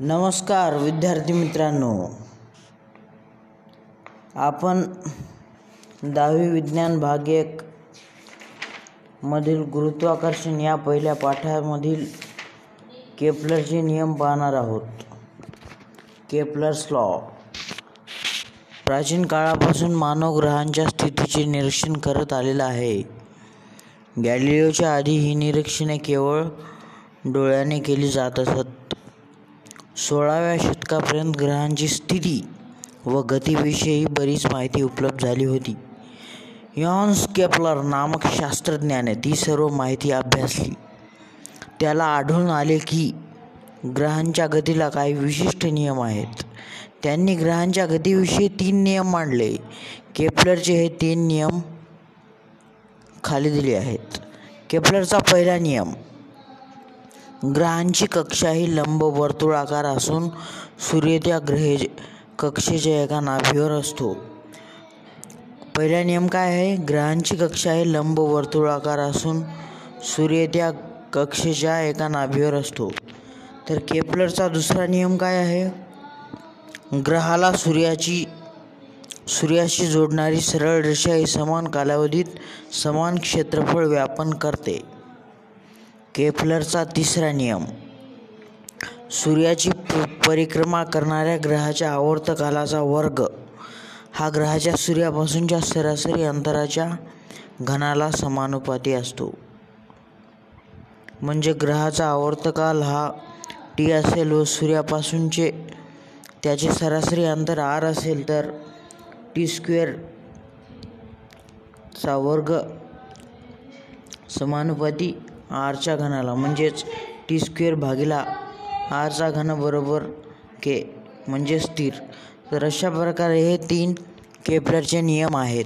नमस्कार विद्यार्थी मित्रांनो. आपण दहावी विज्ञान भाग एक मधील गुरुत्वाकर्षण या पहिल्या पाठामधील केपलरचे नियम पाहणार आहोत. केपलर्स लॉ प्राचीन काळापासून मानव ग्रहांच्या स्थितीचे निरीक्षण करत आलेला आहे. गॅलिलिओच्या आधी ही निरीक्षणे केवळ डोळ्याने केली जात असत. सोळाव्या शतकापर्यंत ग्रहांची स्थिती व गतीविषयी बरीच माहिती उपलब्ध झाली होती. यॉन्स केपलर नामक शास्त्रज्ञाने ती सर्व माहिती अभ्यासली. त्याला आढळून आले की ग्रहांच्या गतीला काही विशिष्ट नियम आहेत. त्यांनी ग्रहांच्या गतीविषयी तीन नियम मांडले. केपलरचे हे तीन नियम खाली दिले आहेत. केपलरचा पहिला नियम ग्रहांची कक्षा ही लंबवर्तुळाकार असून सूर्य त्या ग्रहे कक्षेच्या एका नाभीवर असतो. पहिला नियम काय आहे? ग्रहांची कक्षा ही लंबवर्तुळाकार असून सूर्य त्या कक्षेच्या एका नाभीवर असतो. तर केपलरचा दुसरा नियम काय आहे? ग्रहाला सूर्याची सूर्याशी जोडणारी सरळ रेषा ही समान कालावधीत समान क्षेत्रफळ व्यापन करते. केपलरचा तिसरा नियम. सूर्याची परिक्रमा करणाऱ्या ग्रहाच्या आवर्तकालाचा वर्ग. हा ग्रहाच्या सूर्यापासूनच्या सरासरी अंतराच्या घनाला समानुपाती असतो. म्हणजे ग्रहाचा आवर्तकाल हा टी असेल व सूर्यापासूनचे त्याचे सरासरी अंतर आर असेल तर टी स्क्वेअरचा वर्ग समानुपाती आरच्या घनाला म्हणजेच टी स्क्वेअर भागीला आरचा घन बरोबर के म्हणजे स्थिर. तर अशा प्रकारे हे तीन केपलरचे नियम आहेत.